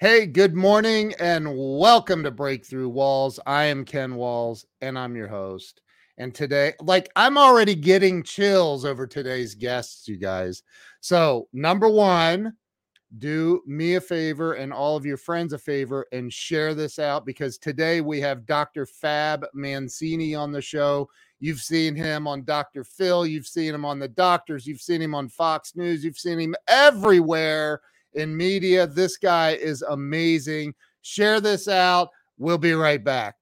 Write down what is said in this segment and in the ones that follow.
Hey, good morning and welcome to Breakthrough Walls. I am Ken Walls and I'm your host. And today, like, I'm already getting chills over today's guests, you guys. So, number one, do me a favor and all of your friends a favor and share this out because today we have Dr. Fab Mancini on the show. You've seen him on Dr. Phil, you've seen him on the doctors, you've seen him on Fox News, you've seen him everywhere in media. This guy is amazing. Share this out. We'll be right back.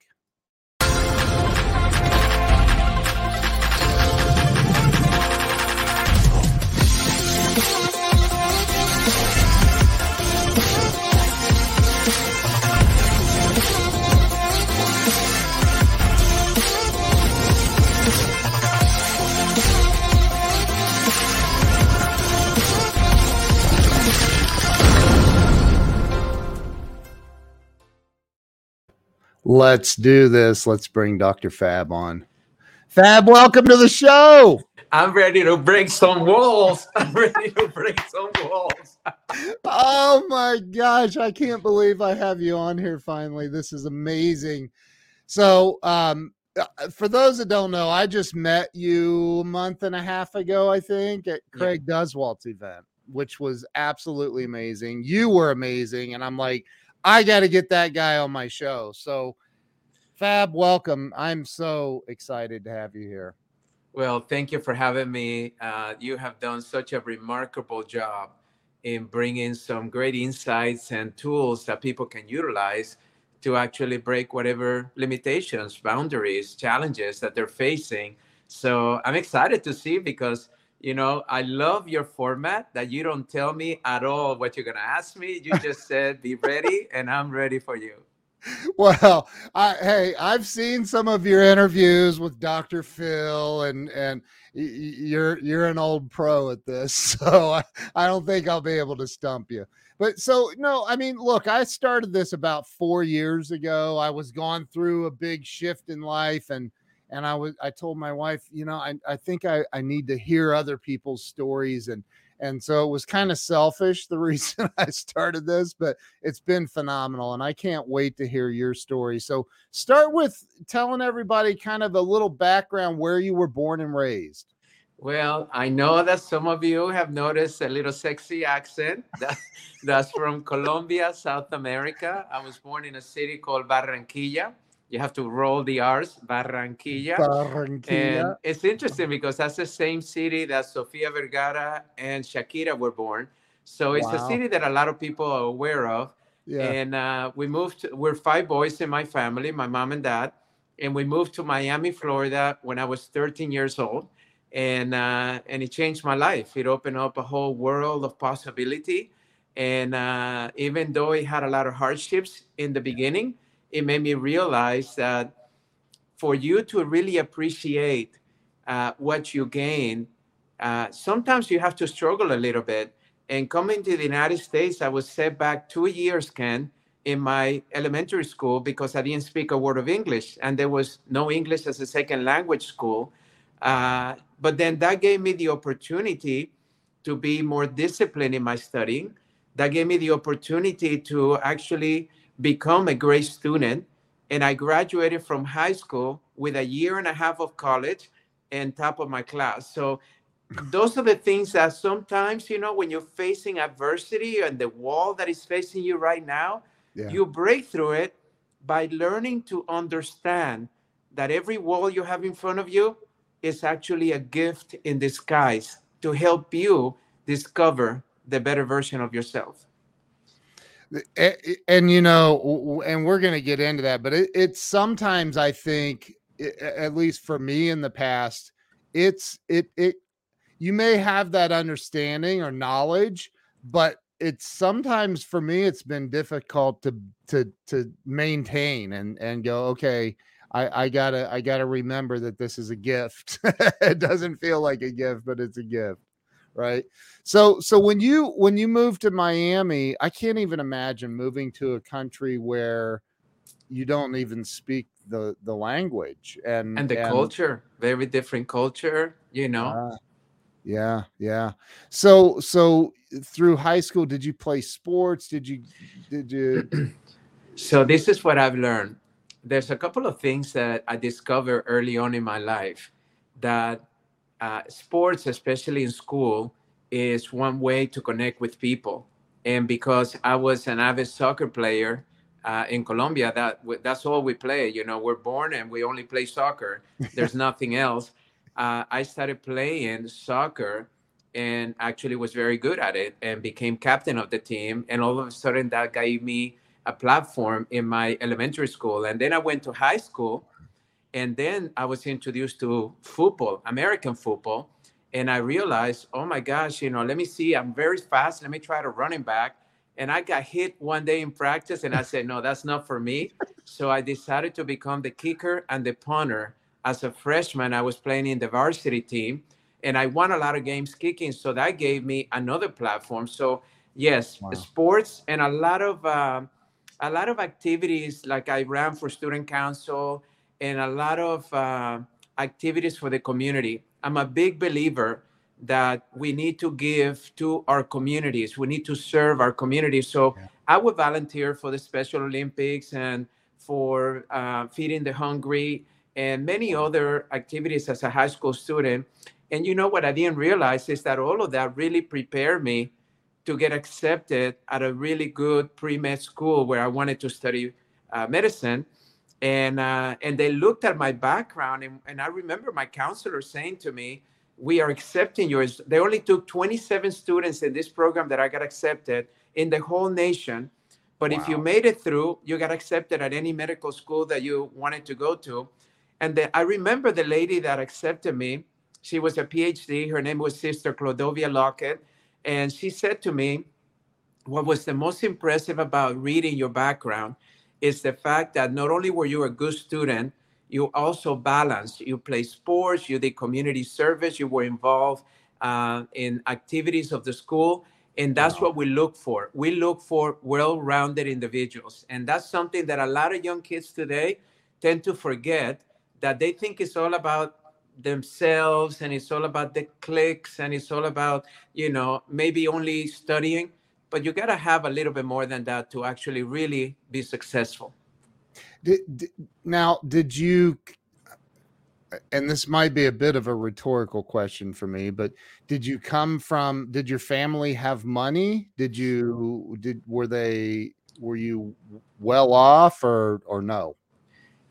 Let's do this. Let's bring Dr. Fab on. Fab, welcome to the show. I'm ready to break some walls. I'm ready to break some walls. oh my gosh, I can't believe I have you on here finally. This is amazing. So, um, uh, for those that don't know, I just met you a month and a half ago, I think, at Craig yeah. Duswalt's event, which was absolutely amazing. You were amazing, and I'm like, I got to get that guy on my show. So, Fab, welcome. I'm so excited to have you here. Well, thank you for having me. Uh, you have done such a remarkable job in bringing some great insights and tools that people can utilize to actually break whatever limitations, boundaries, challenges that they're facing. So I'm excited to see because you know i love your format that you don't tell me at all what you're going to ask me. You just said be ready and i'm ready for you well I, hey i've seen some of your interviews with dr phil and and you're you're an old pro at this so I, I don't think i'll be able to stump you. But so no i mean look i started this about four years ago. I was going through a big shift in life and and I was I told my wife, you know, I, I think I, I need to hear other people's stories and and so it was kind of selfish the reason I started this, but it's been phenomenal and I can't wait to hear your story. So start with telling everybody kind of a little background where you were born and raised. Well, I know that some of you have noticed a little sexy accent. That, that's from Colombia, South America. I was born in a city called Barranquilla you have to roll the R's, Barranquilla. Barranquilla. And it's interesting because that's the same city that Sofia Vergara and Shakira were born. So it's wow. a city that a lot of people are aware of. Yeah. And uh, we moved, we're five boys in my family, my mom and dad. And we moved to Miami, Florida when I was 13 years old. And, uh, and it changed my life. It opened up a whole world of possibility. And uh, even though it had a lot of hardships in the beginning, it made me realize that for you to really appreciate uh, what you gain, uh, sometimes you have to struggle a little bit. And coming to the United States, I was set back two years, Ken, in my elementary school because I didn't speak a word of English, and there was no English as a second language school. Uh, but then that gave me the opportunity to be more disciplined in my studying. That gave me the opportunity to actually become a great student. And I graduated from high school with a year and a half of college and top of my class. So those are the things that sometimes, you know, when you're facing adversity and the wall that is facing you right now, yeah. you break through it by learning to understand that every wall you have in front of you is actually a gift in disguise to help you discover the better version of yourself and you know and we're going to get into that but it, it's sometimes i think at least for me in the past it's it it you may have that understanding or knowledge but it's sometimes for me it's been difficult to to to maintain and and go okay I, I gotta I gotta remember that this is a gift. it doesn't feel like a gift, but it's a gift right so so when you when you moved to miami i can't even imagine moving to a country where you don't even speak the the language and and the and, culture very different culture you know uh, Yeah, yeah. So so through high school, did you play sports? Did you did you so this is what I've learned. There's a couple of things that I discovered early on in my life that uh, sports, especially in school, is one way to connect with people. And because I was an avid soccer player uh, in Colombia, that that's all we play. You know, we're born and we only play soccer. There's nothing else uh, I started playing soccer and actually was very good at it and became captain of the team. And all of a sudden, that gave me a platform in my elementary school. And then I went to high school, and then I was introduced to football, American football. And I realized, oh my gosh, you know, let me see, I'm very fast. Let me try to running back. And I got hit one day in practice, and I said, no, that's not for me. So I decided to become the kicker and the punter as a freshman, I was playing in the varsity team and I won a lot of games kicking. So that gave me another platform. So yes, wow. sports and a lot of uh, a lot of activities. Like I ran for student council and a lot of uh, activities for the community. I'm a big believer that we need to give to our communities. We need to serve our communities. So yeah. I would volunteer for the Special Olympics and for uh, feeding the hungry and many other activities as a high school student. And you know what I didn't realize is that all of that really prepared me to get accepted at a really good pre med school where I wanted to study uh, medicine. And, uh, and they looked at my background, and, and I remember my counselor saying to me, We are accepting yours. They only took 27 students in this program that I got accepted in the whole nation. But wow. if you made it through, you got accepted at any medical school that you wanted to go to. And then I remember the lady that accepted me. She was a PhD. Her name was Sister Clodovia Lockett. And she said to me, What was the most impressive about reading your background is the fact that not only were you a good student, you also balanced. You played sports, you did community service, you were involved uh, in activities of the school. And that's wow. what we look for. We look for well rounded individuals. And that's something that a lot of young kids today tend to forget that they think it's all about themselves and it's all about the clicks and it's all about you know maybe only studying but you got to have a little bit more than that to actually really be successful. Did, did, now did you and this might be a bit of a rhetorical question for me but did you come from did your family have money? Did you did were they were you well off or or no?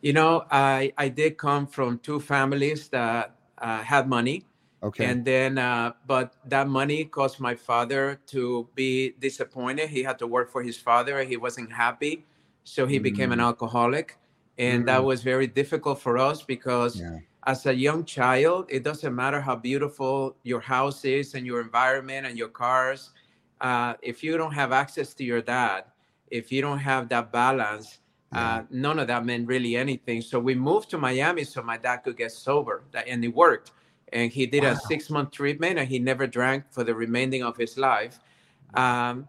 You know, I I did come from two families that uh, had money. Okay. And then, uh, but that money caused my father to be disappointed. He had to work for his father. He wasn't happy, so he mm. became an mm. alcoholic, and mm. that was very difficult for us because. Yeah. As a young child, it doesn't matter how beautiful your house is and your environment and your cars. Uh, if you don't have access to your dad, if you don't have that balance, uh, none of that meant really anything. So we moved to Miami so my dad could get sober, and it worked. And he did wow. a six month treatment, and he never drank for the remaining of his life. Um,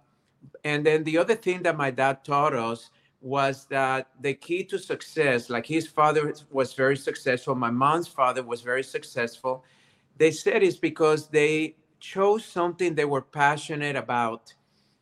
and then the other thing that my dad taught us was that the key to success, like his father was very successful, my mom's father was very successful. They said it's because they chose something they were passionate about.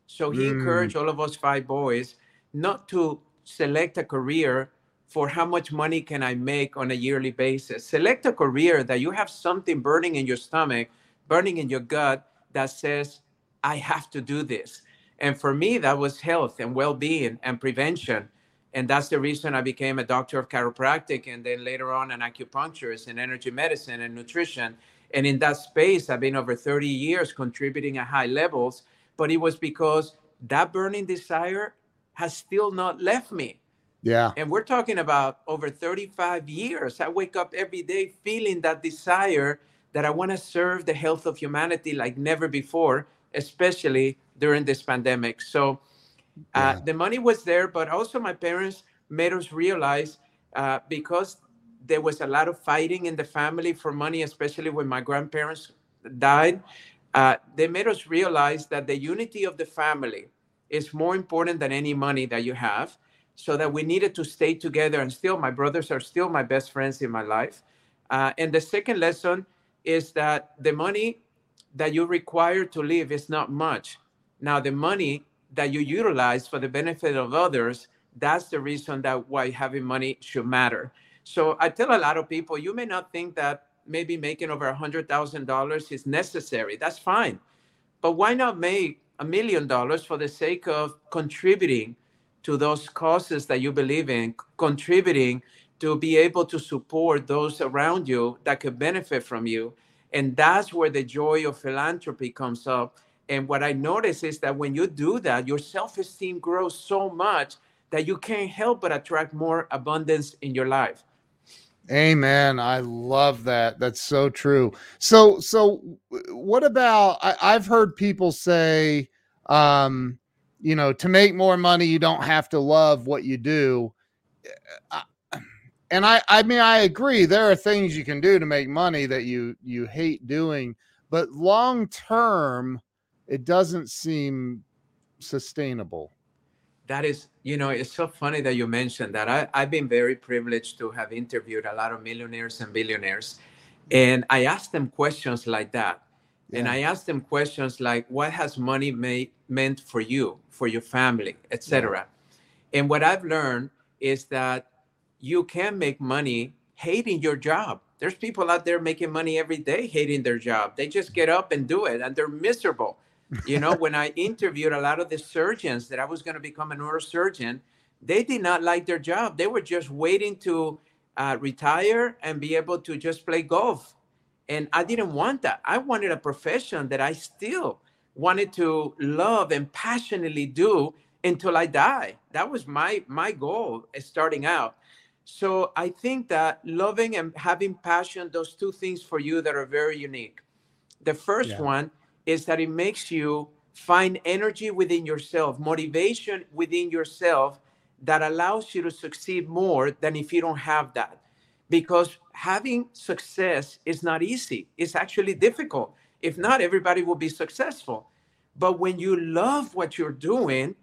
So he mm. encouraged all of us five boys not to select a career for how much money can I make on a yearly basis. Select a career that you have something burning in your stomach, burning in your gut that says, I have to do this. And for me, that was health and well being and prevention. And that's the reason I became a doctor of chiropractic and then later on an acupuncturist in energy medicine and nutrition. And in that space, I've been over 30 years contributing at high levels. But it was because that burning desire has still not left me. Yeah. And we're talking about over 35 years. I wake up every day feeling that desire that I want to serve the health of humanity like never before, especially during this pandemic. So uh, yeah. the money was there, but also my parents made us realize uh, because there was a lot of fighting in the family for money, especially when my grandparents died. Uh, they made us realize that the unity of the family is more important than any money that you have so that we needed to stay together and still my brothers are still my best friends in my life uh, and the second lesson is that the money that you require to live is not much. Now, the money that you utilize for the benefit of others, that's the reason that why having money should matter. So I tell a lot of people, you may not think that maybe making over a hundred thousand dollars is necessary. That's fine. But why not make a million dollars for the sake of contributing to those causes that you believe in, contributing to be able to support those around you that could benefit from you. And that's where the joy of philanthropy comes up. And what I notice is that when you do that, your self esteem grows so much that you can't help but attract more abundance in your life. Amen. I love that. That's so true. So, so what about? I, I've heard people say, um, you know, to make more money, you don't have to love what you do. Uh, uh, and I, I mean, I agree. There are things you can do to make money that you you hate doing, but long term, it doesn't seem sustainable. That is, you know, it's so funny that you mentioned that. I, I've been very privileged to have interviewed a lot of millionaires and billionaires, and I asked them questions like that. Yeah. And I asked them questions like, "What has money made meant for you, for your family, etc." Yeah. And what I've learned is that you can make money hating your job. There's people out there making money every day hating their job. They just get up and do it and they're miserable. You know, when I interviewed a lot of the surgeons that I was going to become a neurosurgeon, they did not like their job. They were just waiting to uh, retire and be able to just play golf. And I didn't want that. I wanted a profession that I still wanted to love and passionately do until I die. That was my my goal eh, starting out. So I think that loving and having passion, those two things for you that are very unique. The first yeah. one is that it makes you find energy within yourself, motivation within yourself that allows you to succeed more than if you don't have that. Because having success is not easy, it's actually difficult. If not, everybody will be successful. But when you love what you're doing,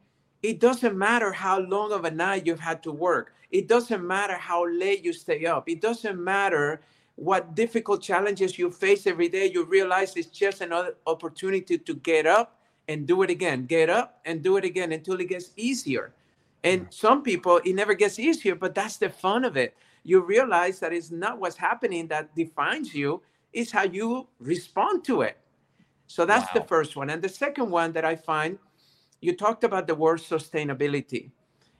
it doesn't matter how long of a night you've had to work. It doesn't matter how late you stay up. It doesn't matter what difficult challenges you face every day. You realize it's just another opportunity to get up and do it again, get up and do it again until it gets easier. And mm. some people, it never gets easier, but that's the fun of it. You realize that it's not what's happening that defines you, it's how you respond to it. So that's wow. the first one. And the second one that I find you talked about the word sustainability.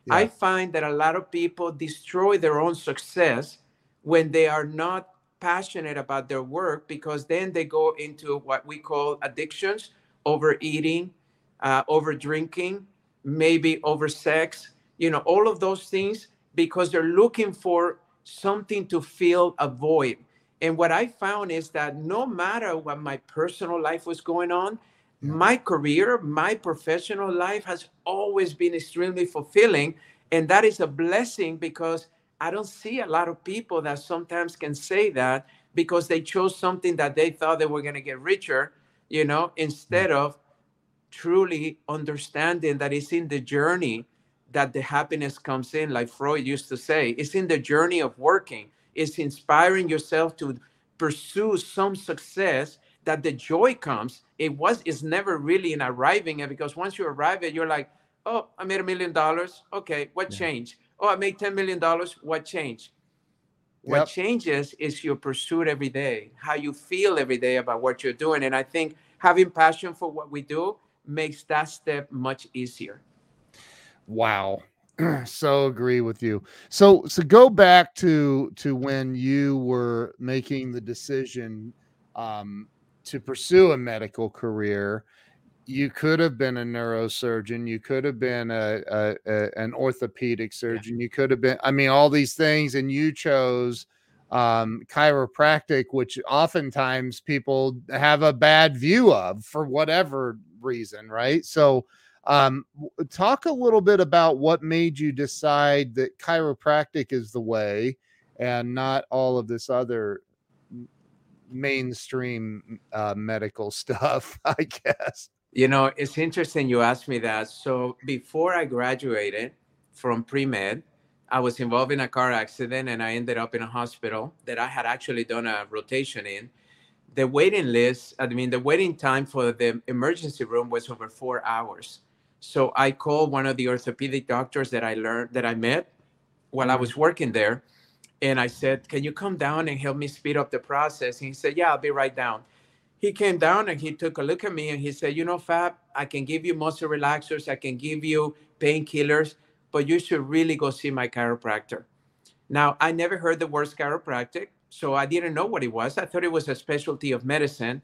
Yeah. I find that a lot of people destroy their own success when they are not passionate about their work because then they go into what we call addictions, overeating, uh, over drinking, maybe over sex, you know, all of those things because they're looking for something to fill a void. And what I found is that no matter what my personal life was going on, my career, my professional life has always been extremely fulfilling. And that is a blessing because I don't see a lot of people that sometimes can say that because they chose something that they thought they were going to get richer, you know, instead of truly understanding that it's in the journey that the happiness comes in, like Freud used to say. It's in the journey of working, it's inspiring yourself to pursue some success that the joy comes it was it's never really in arriving at because once you arrive at you're like oh i made a million dollars okay what yeah. changed oh i made 10 million dollars what changed what yep. changes is your pursuit every day how you feel every day about what you're doing and i think having passion for what we do makes that step much easier wow so agree with you so so go back to to when you were making the decision um to pursue a medical career, you could have been a neurosurgeon, you could have been a, a, a an orthopedic surgeon, yeah. you could have been, I mean, all these things, and you chose um, chiropractic, which oftentimes people have a bad view of for whatever reason, right? So, um, talk a little bit about what made you decide that chiropractic is the way and not all of this other mainstream uh, medical stuff, I guess. You know, it's interesting you asked me that. So before I graduated from pre med, I was involved in a car accident and I ended up in a hospital that I had actually done a rotation in. the waiting list, I mean, the waiting time for the emergency room was over four hours. So I called one of the orthopedic doctors that I learned that I met while I mm-hmm. was working there. And I said, Can you come down and help me speed up the process? And he said, Yeah, I'll be right down. He came down and he took a look at me and he said, You know, Fab, I can give you muscle relaxers, I can give you painkillers, but you should really go see my chiropractor. Now, I never heard the word chiropractic, so I didn't know what it was. I thought it was a specialty of medicine.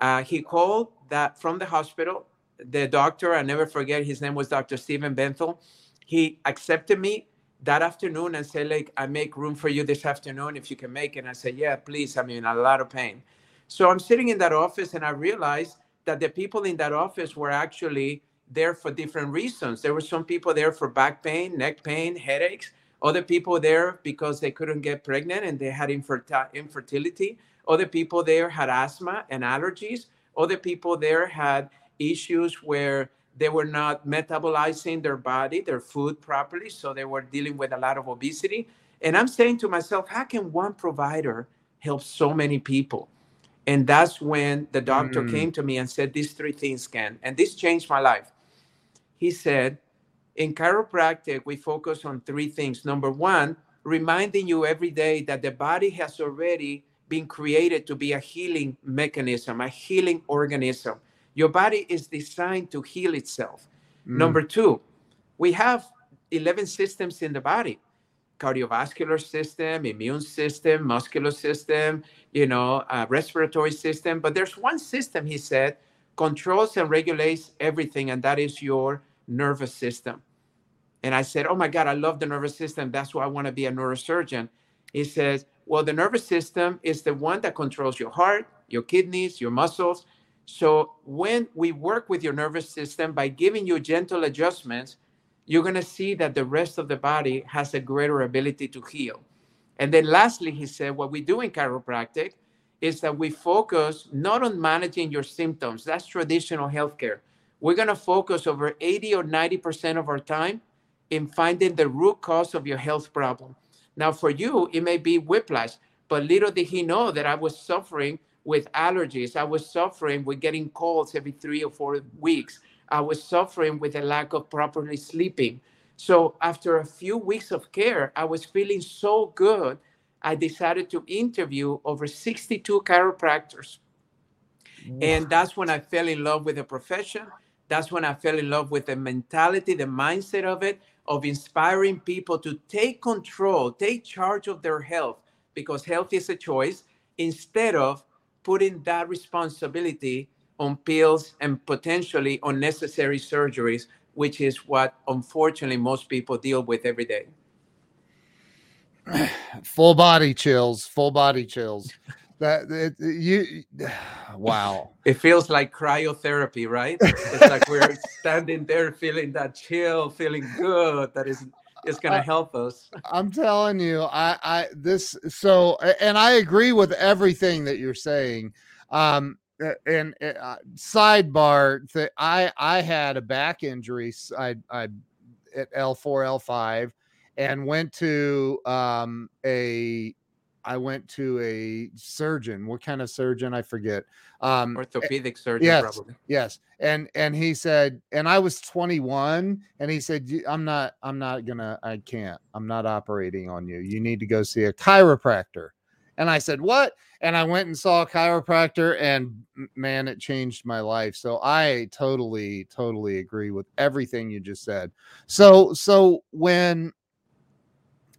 Uh, he called that from the hospital. The doctor, I never forget, his name was Dr. Stephen Benthel. He accepted me that afternoon and said, like, I make room for you this afternoon if you can make it. And I said, yeah, please. I'm in a lot of pain. So I'm sitting in that office and I realized that the people in that office were actually there for different reasons. There were some people there for back pain, neck pain, headaches. Other people there because they couldn't get pregnant and they had infertility. Other people there had asthma and allergies. Other people there had issues where they were not metabolizing their body, their food properly. So they were dealing with a lot of obesity. And I'm saying to myself, how can one provider help so many people? And that's when the doctor mm. came to me and said these three things, Ken. And this changed my life. He said, in chiropractic, we focus on three things. Number one, reminding you every day that the body has already been created to be a healing mechanism, a healing organism. Your body is designed to heal itself. Mm. Number two, we have 11 systems in the body cardiovascular system, immune system, muscular system, you know, uh, respiratory system. But there's one system, he said, controls and regulates everything, and that is your nervous system. And I said, Oh my God, I love the nervous system. That's why I want to be a neurosurgeon. He says, Well, the nervous system is the one that controls your heart, your kidneys, your muscles. So when we work with your nervous system by giving you gentle adjustments, you're going to see that the rest of the body has a greater ability to heal. And then lastly, he said, what we do in chiropractic is that we focus not on managing your symptoms. That's traditional healthcare. We're going to focus over 80 or 90% of our time in finding the root cause of your health problem. Now, for you, it may be whiplash, but little did he know that I was suffering with allergies. I was suffering with getting colds every three or four weeks. I was suffering with a lack of properly sleeping. So after a few weeks of care, I was feeling so good. I decided to interview over 62 chiropractors. Wow. And that's when I fell in love with the profession. That's when I fell in love with the mentality, the mindset of it, of inspiring people to take control, take charge of their health, because health is a choice, instead of putting that responsibility on pills and potentially unnecessary surgeries, which is what unfortunately most people deal with every day. Full body chills, full body chills. That it, you, wow. It feels like cryotherapy, right? It's like we're standing there feeling that chill, feeling good. That is it's going to help us. I'm telling you, I, I, this, so, and I agree with everything that you're saying. Um, and uh, sidebar that I I had a back injury I I at L4 L5 and went to um a I went to a surgeon. What kind of surgeon? I forget. Um, Orthopedic surgeon, yes, probably. Yes, and and he said, and I was 21, and he said, "I'm not, I'm not gonna, I can't, I'm not operating on you. You need to go see a chiropractor." And I said, What? And I went and saw a chiropractor, and man, it changed my life. So I totally, totally agree with everything you just said. So, so when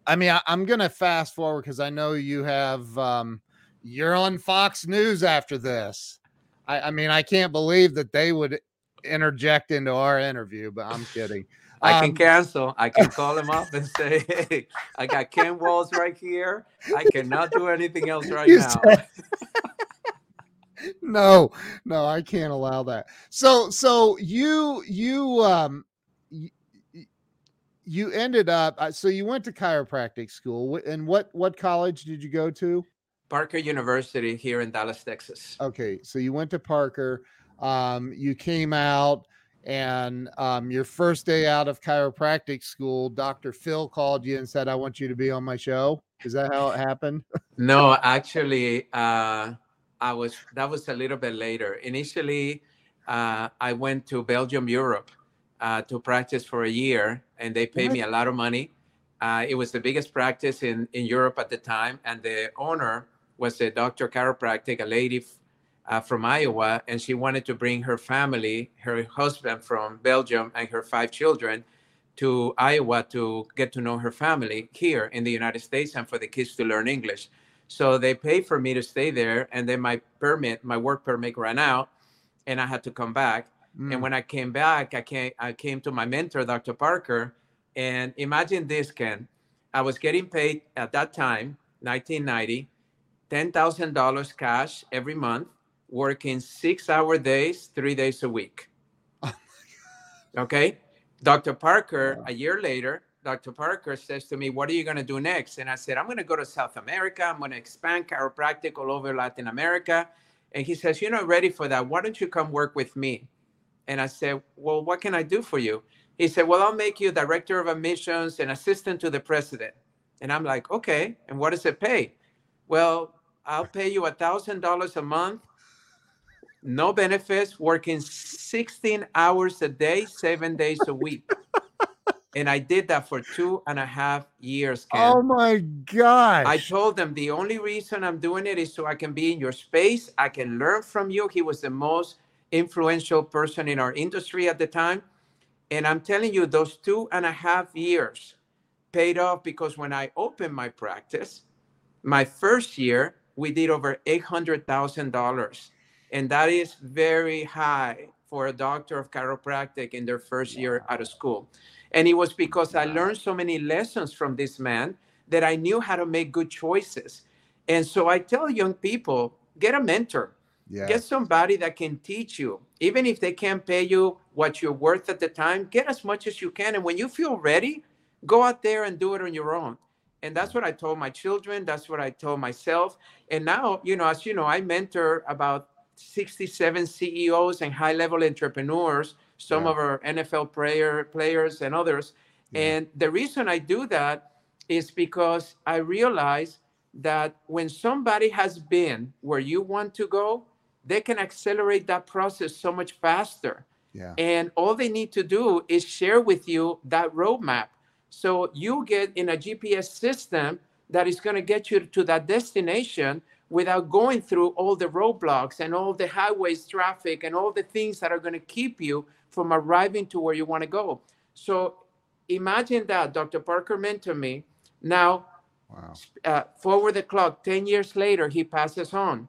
I mean, I, am gonna fast forward because I know you have um you're on Fox News after this. I, I mean, I can't believe that they would interject into our interview, but I'm kidding. I can um, cancel. I can call him up and say, "Hey, I got Ken Walls right here. I cannot do anything else right now." Said, no, no, I can't allow that. So, so you, you, um, you, ended up. Uh, so you went to chiropractic school, and what what college did you go to? Parker University here in Dallas, Texas. Okay, so you went to Parker. Um, you came out and um, your first day out of chiropractic school, Dr. Phil called you and said, I want you to be on my show. Is that how it happened? no, actually, uh, I was that was a little bit later. Initially, uh, I went to Belgium, Europe, uh, to practice for a year, and they paid me a lot of money. Uh, it was the biggest practice in in Europe at the time, and the owner was a doctor chiropractic, a lady uh, from Iowa, and she wanted to bring her family, her husband from Belgium, and her five children to Iowa to get to know her family here in the United States and for the kids to learn English. So they paid for me to stay there, and then my permit, my work permit, ran out, and I had to come back. Mm. And when I came back, I came, I came to my mentor, Dr. Parker, and imagine this, Ken. I was getting paid at that time, 1990, $10,000 cash every month, working six hour days, three days a week. okay. Dr. Parker, a year later, Dr. Parker says to me, What are you going to do next? And I said, I'm going to go to South America. I'm going to expand chiropractic all over Latin America. And he says, You're not ready for that. Why don't you come work with me? And I said, Well, what can I do for you? He said, Well, I'll make you director of admissions and assistant to the president. And I'm like, Okay. And what does it pay? Well, I'll pay you a thousand dollars a month, no benefits, working 16 hours a day, seven days a week. and I did that for two and a half years. Ken. Oh my gosh. I told them the only reason I'm doing it is so I can be in your space. I can learn from you. He was the most influential person in our industry at the time. And I'm telling you, those two and a half years paid off because when I opened my practice, my first year, we did over $800,000. And that is very high for a doctor of chiropractic in their first year out of school. And it was because I learned so many lessons from this man that I knew how to make good choices. And so I tell young people get a mentor, get somebody that can teach you. Even if they can't pay you what you're worth at the time, get as much as you can. And when you feel ready, go out there and do it on your own. And that's what I told my children. That's what I told myself. And now, you know, as you know, I mentor about 67 CEOs and high level entrepreneurs, some yeah. of our NFL player, players and others. Yeah. And the reason I do that is because I realize that when somebody has been where you want to go, they can accelerate that process so much faster. Yeah. And all they need to do is share with you that roadmap so you get in a GPS system that is going to get you to that destination without going through all the roadblocks and all the highways traffic and all the things that are going to keep you from arriving to where you want to go. So imagine that Dr. Parker mentored me. Now, wow. uh, forward the clock, 10 years later, he passes on.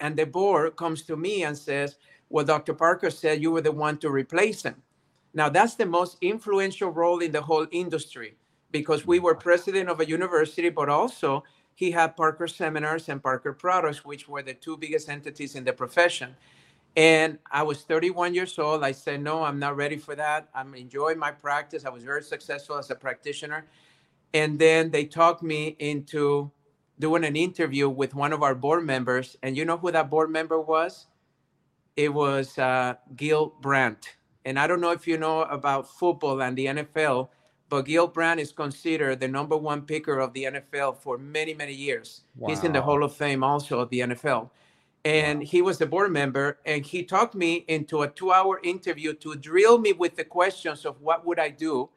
And the board comes to me and says, Well, Dr. Parker said you were the one to replace him. Now, that's the most influential role in the whole industry because we were president of a university, but also he had Parker Seminars and Parker Products, which were the two biggest entities in the profession. And I was 31 years old. I said, no, I'm not ready for that. I'm enjoying my practice. I was very successful as a practitioner. And then they talked me into doing an interview with one of our board members. And you know who that board member was? It was uh, Gil Brandt. And I don't know if you know about football and the NFL, but Gil Brandt is considered the number one picker of the NFL for many, many years. Wow. He's in the Hall of Fame also of the NFL. And wow. he was the board member, and he talked me into a two hour interview to drill me with the questions of what would I do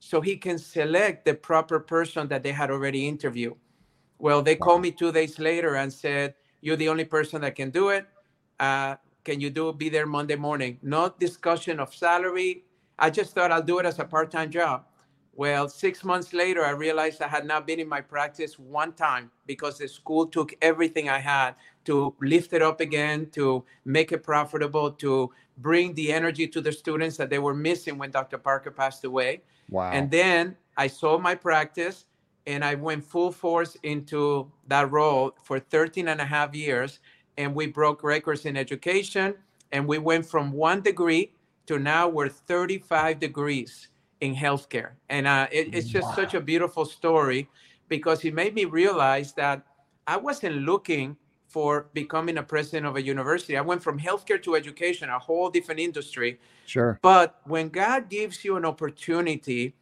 so he can select the proper person that they had already interviewed. Well, they called me two days later and said, You're the only person that can do it. Uh, can you do be there Monday morning? No discussion of salary. I just thought I'll do it as a part-time job. Well, six months later, I realized I had not been in my practice one time because the school took everything I had to lift it up again, to make it profitable, to bring the energy to the students that they were missing when Dr. Parker passed away. Wow. And then I sold my practice and I went full force into that role for 13 and a half years and we broke records in education and we went from one degree to now we're 35 degrees in healthcare. And uh, it, it's just wow. such a beautiful story because it made me realize that i wasn't looking for becoming a president of a university. I went from healthcare to education a whole different industry. Sure. But when god gives you an opportunity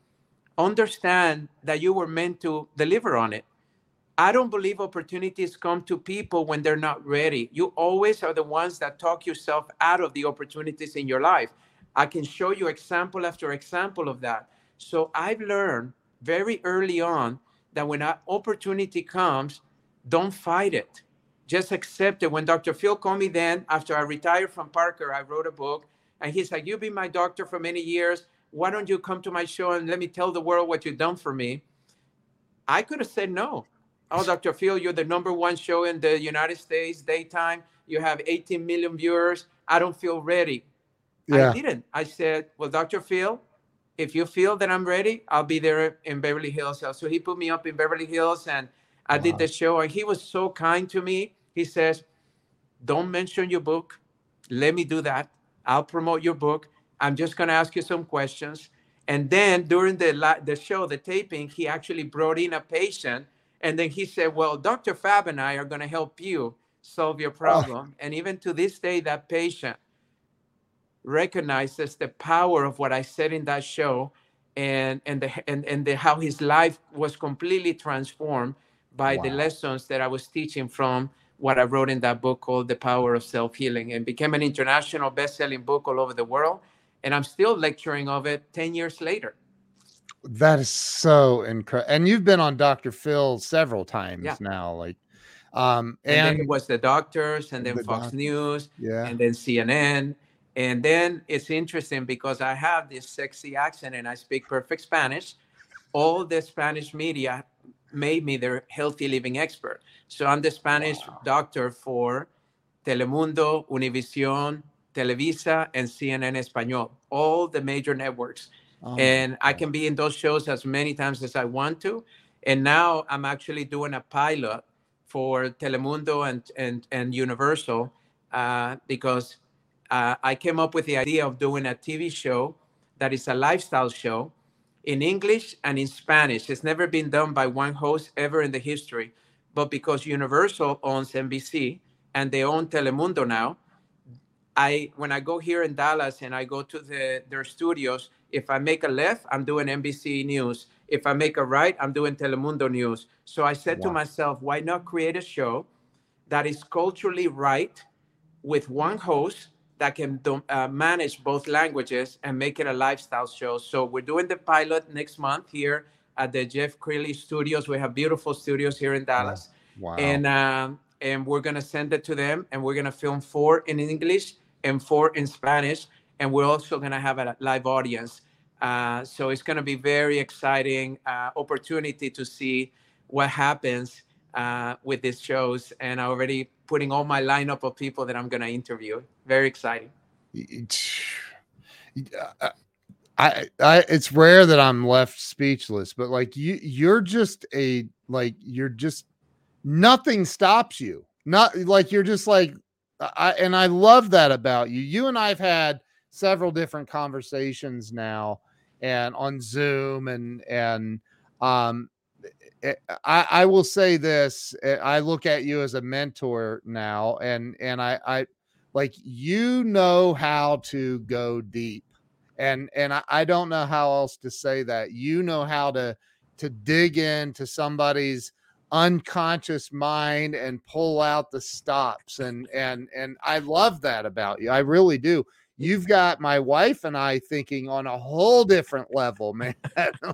understand that you were meant to deliver on it I don't believe opportunities come to people when they're not ready. You always are the ones that talk yourself out of the opportunities in your life. I can show you example after example of that. So I've learned very early on that when an opportunity comes, don't fight it. Just accept it. When Dr. Phil called me then, after I retired from Parker, I wrote a book and he's like, You've been my doctor for many years. Why don't you come to my show and let me tell the world what you've done for me? I could have said no. Oh, Dr. Phil, you're the number one show in the United States daytime. You have 18 million viewers. I don't feel ready. Yeah. I didn't. I said, Well, Dr. Phil, if you feel that I'm ready, I'll be there in Beverly Hills. So he put me up in Beverly Hills and I wow. did the show. And he was so kind to me. He says, Don't mention your book. Let me do that. I'll promote your book. I'm just going to ask you some questions. And then during the, the show, the taping, he actually brought in a patient. And then he said, Well, Dr. Fab and I are going to help you solve your problem. Oh. And even to this day, that patient recognizes the power of what I said in that show and and the and, and the how his life was completely transformed by wow. the lessons that I was teaching from what I wrote in that book called The Power of Self-Healing and became an international best-selling book all over the world. And I'm still lecturing of it 10 years later. That is so incredible. And you've been on Dr. Phil several times yeah. now. Like um and, and then it was the doctors and then the Fox doc- News yeah. and then CNN and then it's interesting because I have this sexy accent and I speak perfect Spanish. All the Spanish media made me their healthy living expert. So I'm the Spanish wow. doctor for Telemundo, Univision, Televisa, and CNN Español, all the major networks. Oh, and I can be in those shows as many times as I want to. And now I'm actually doing a pilot for Telemundo and, and, and Universal uh, because uh, I came up with the idea of doing a TV show that is a lifestyle show in English and in Spanish. It's never been done by one host ever in the history. But because Universal owns NBC and they own Telemundo now, I when I go here in Dallas and I go to the, their studios, if I make a left, I'm doing NBC News. If I make a right, I'm doing Telemundo News. So I said wow. to myself, why not create a show that is culturally right with one host that can uh, manage both languages and make it a lifestyle show. So we're doing the pilot next month here at the Jeff Crilly Studios. We have beautiful studios here in Dallas. Wow. And um, and we're gonna send it to them, and we're gonna film four in English and four in Spanish, and we're also gonna have a live audience. Uh, so it's gonna be very exciting uh, opportunity to see what happens uh, with these shows, and I'm already putting all my lineup of people that I'm going to interview. Very exciting. I, I, it's rare that I'm left speechless, but like you, you're just a like you're just nothing stops you. Not like you're just like I, and I love that about you. You and I've had several different conversations now, and on Zoom and and um Eh, I, I will say this eh, i look at you as a mentor now and and i i like you know how to go deep and and I, I don't know how else to say that you know how to to dig into somebody's unconscious mind and pull out the stops and and and i love that about you i really do you've got my wife and I thinking on a whole different level, man.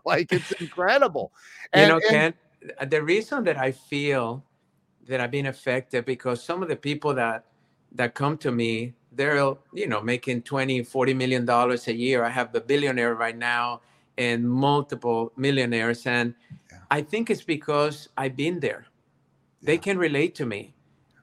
like it's incredible. And, you know, Ken, and, uh, the reason that I feel that I've been affected because some of the people that that come to me, they're you know making 20, 40 million dollars a year. I have a billionaire right now and multiple millionaires. And. I think it's because I've been there. They can relate to me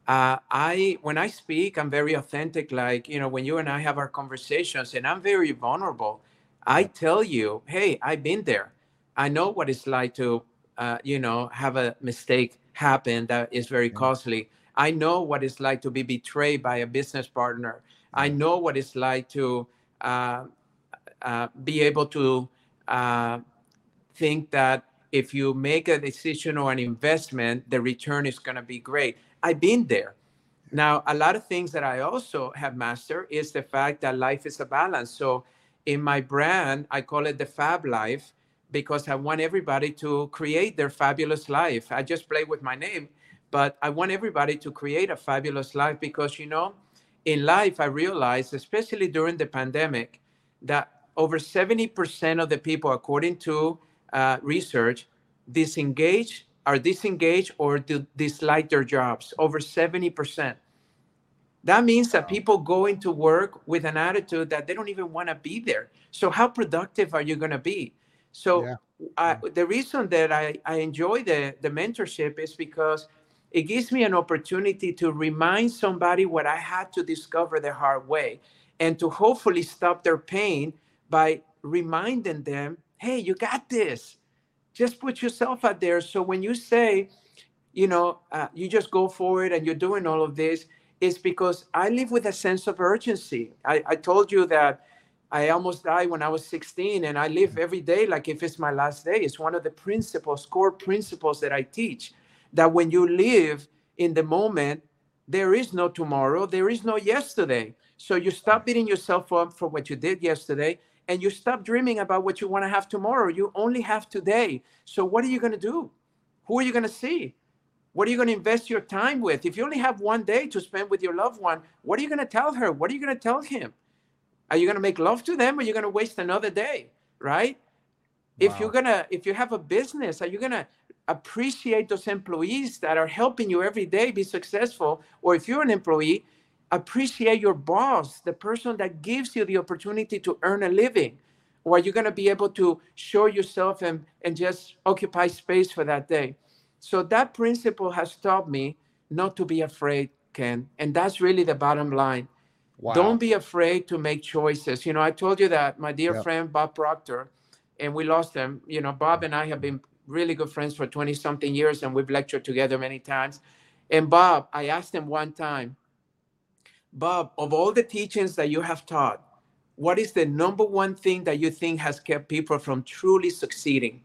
uh, I when I speak, I'm very authentic. Like you know, when you and I have our conversations, and I'm very vulnerable. I tell you, hey, I've been there. I know what it's like to, uh, you know, have a mistake happen that is very costly. I know what it's like to be betrayed by a business partner. I know what it's like to uh, uh be able to uh, think that if you make a decision or an investment, the return is going to be great. I've been there. Now, a lot of things that I also have mastered is the fact that life is a balance. So, in my brand, I call it the Fab Life because I want everybody to create their fabulous life. I just play with my name, but I want everybody to create a fabulous life because, you know, in life, I realized, especially during the pandemic, that over 70% of the people, according to uh, research, disengage, are disengaged or do dislike their jobs. Over 70%. That means that people go into work with an attitude that they don't even want to be there. So, how productive are you going to be? So, yeah. I, the reason that I, I enjoy the, the mentorship is because it gives me an opportunity to remind somebody what I had to discover the hard way and to hopefully stop their pain by reminding them, hey, you got this. Just put yourself out there. So when you say, you know, uh, you just go forward and you're doing all of this, is because I live with a sense of urgency. I, I told you that I almost died when I was 16, and I live every day like if it's my last day. It's one of the principles, core principles that I teach that when you live in the moment, there is no tomorrow, there is no yesterday. So you stop beating yourself up for what you did yesterday and you stop dreaming about what you want to have tomorrow. You only have today. So what are you going to do? Who are you going to see? What are you going to invest your time with? If you only have one day to spend with your loved one, what are you going to tell her? What are you going to tell him? Are you going to make love to them or are you going to waste another day? Right? Wow. If you're going to, if you have a business, are you going to appreciate those employees that are helping you every day be successful. Or if you're an employee, appreciate your boss, the person that gives you the opportunity to earn a living. Or are you going to be able to show yourself and, and just occupy space for that day? So that principle has taught me not to be afraid, Ken. And that's really the bottom line. Wow. Don't be afraid to make choices. You know, I told you that my dear yep. friend Bob Proctor, and we lost him. You know, Bob and I have been really good friends for 20 something years and we've lectured together many times. And Bob, I asked him one time, Bob, of all the teachings that you have taught, what is the number one thing that you think has kept people from truly succeeding?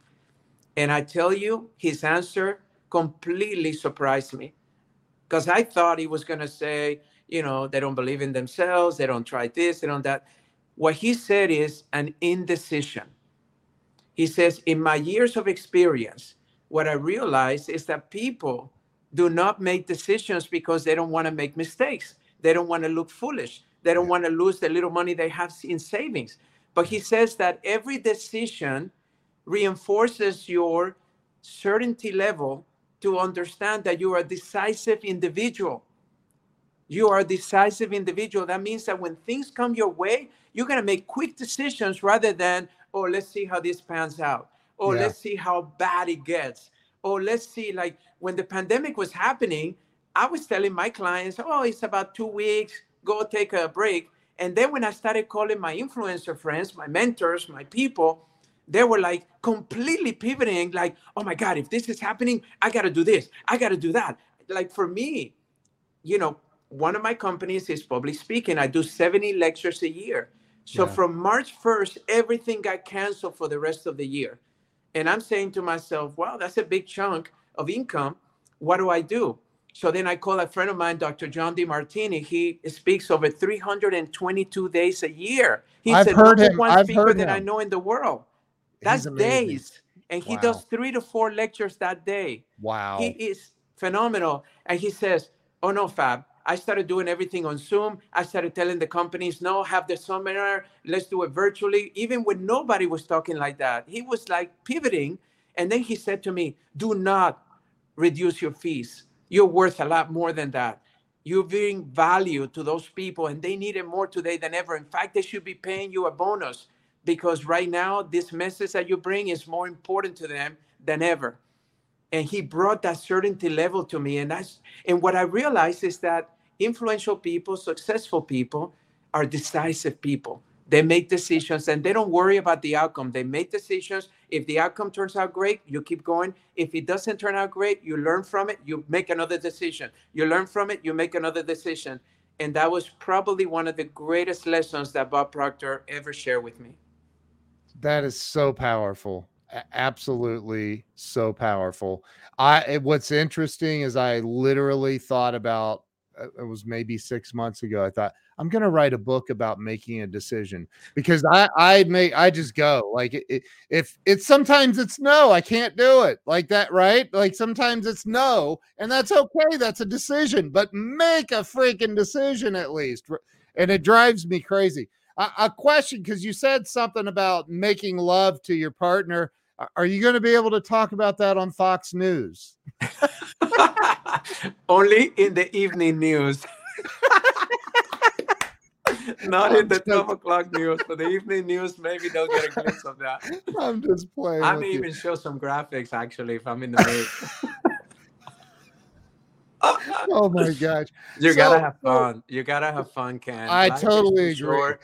And I tell you, his answer completely surprised me because I thought he was going to say, you know, they don't believe in themselves, they don't try this, they don't that. What he said is an indecision. He says, In my years of experience, what I realized is that people do not make decisions because they don't want to make mistakes. They don't want to look foolish. They don't want to lose the little money they have in savings. But he says that every decision reinforces your certainty level to understand that you are a decisive individual. You are a decisive individual. That means that when things come your way, you're going to make quick decisions rather than, oh, let's see how this pans out. Oh, yeah. let's see how bad it gets. Oh, let's see. Like when the pandemic was happening, I was telling my clients, oh, it's about two weeks, go take a break. And then when I started calling my influencer friends, my mentors, my people, they were like completely pivoting, like, oh my God, if this is happening, I got to do this, I got to do that. Like for me, you know, one of my companies is public speaking. I do 70 lectures a year. So yeah. from March 1st, everything got canceled for the rest of the year. And I'm saying to myself, wow, that's a big chunk of income. What do I do? So then I call a friend of mine, Dr. John Demartini. He speaks over 322 days a year. He's I've the heard him. one I've speaker heard that. I know in the world. That's days. And he wow. does three to four lectures that day. Wow. He is phenomenal. And he says, Oh no, Fab, I started doing everything on Zoom. I started telling the companies, no, have the seminar, let's do it virtually. Even when nobody was talking like that, he was like pivoting. And then he said to me, do not reduce your fees. You're worth a lot more than that. You're bring value to those people, and they need it more today than ever. In fact, they should be paying you a bonus because right now, this message that you bring is more important to them than ever and he brought that certainty level to me and that's and what i realized is that influential people, successful people are decisive people. They make decisions and they don't worry about the outcome. They make decisions. If the outcome turns out great, you keep going. If it doesn't turn out great, you learn from it, you make another decision. You learn from it, you make another decision. And that was probably one of the greatest lessons that Bob Proctor ever shared with me. That is so powerful. Absolutely so powerful. I what's interesting is I literally thought about uh, it was maybe six months ago. I thought I'm to write a book about making a decision because I I make I just go like it, it, if it's sometimes it's no, I can't do it like that, right? Like sometimes it's no, and that's okay. That's a decision, but make a freaking decision at least. And it drives me crazy. A, a question because you said something about making love to your partner. Are you going to be able to talk about that on Fox News? Only in the evening news. Not in the 12 o'clock news, but the evening news, maybe they'll get a glimpse of that. I'm just playing. I may even show some graphics actually if I'm in the mood. oh my gosh. You so, gotta have fun. You gotta have fun, Ken. I Life totally agree. Short.